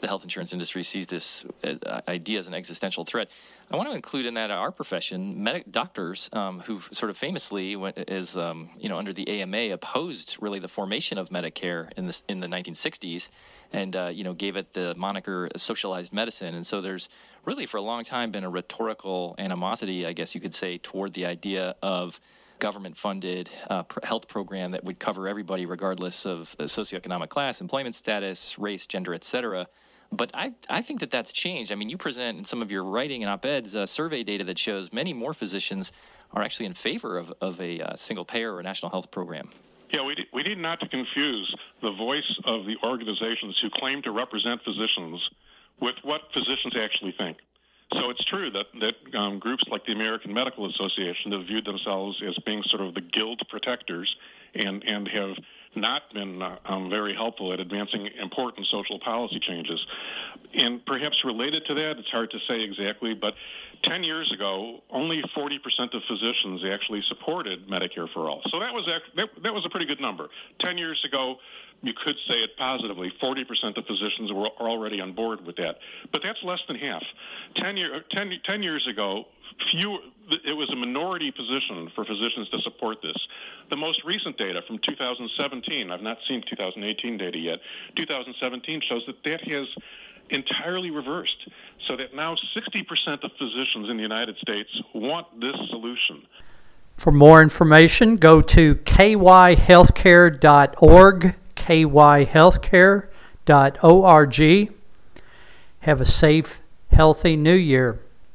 the health insurance industry sees this uh, idea as an existential threat. I want to include in that our profession, medic doctors um, who sort of famously went, is um, you know under the AMA opposed really the formation of Medicare in the in the 1960s, and uh, you know gave it the moniker socialized medicine. And so there's really for a long time been a rhetorical animosity, I guess you could say, toward the idea of government funded uh, health program that would cover everybody regardless of uh, socioeconomic class, employment status, race, gender, et cetera. But I, I think that that's changed. I mean, you present in some of your writing and op eds uh, survey data that shows many more physicians are actually in favor of, of a uh, single payer or national health program. Yeah, we, we need not to confuse the voice of the organizations who claim to represent physicians with what physicians actually think. So it's true that, that um, groups like the American Medical Association have viewed themselves as being sort of the guild protectors and, and have not been uh, um, very helpful at advancing important social policy changes. And perhaps related to that, it's hard to say exactly, but 10 years ago, only 40% of physicians actually supported Medicare for all. So that was, that, that was a pretty good number. 10 years ago, you could say it positively 40% of physicians were already on board with that. But that's less than half. 10, year, 10, 10 years ago, few, it was a minority position for physicians to support this. The most recent data from 2017, I've not seen 2018 data yet, 2017 shows that that has entirely reversed. So that now 60% of physicians in the United States want this solution. For more information, go to kyhealthcare.org, kyhealthcare.org. Have a safe, healthy new year.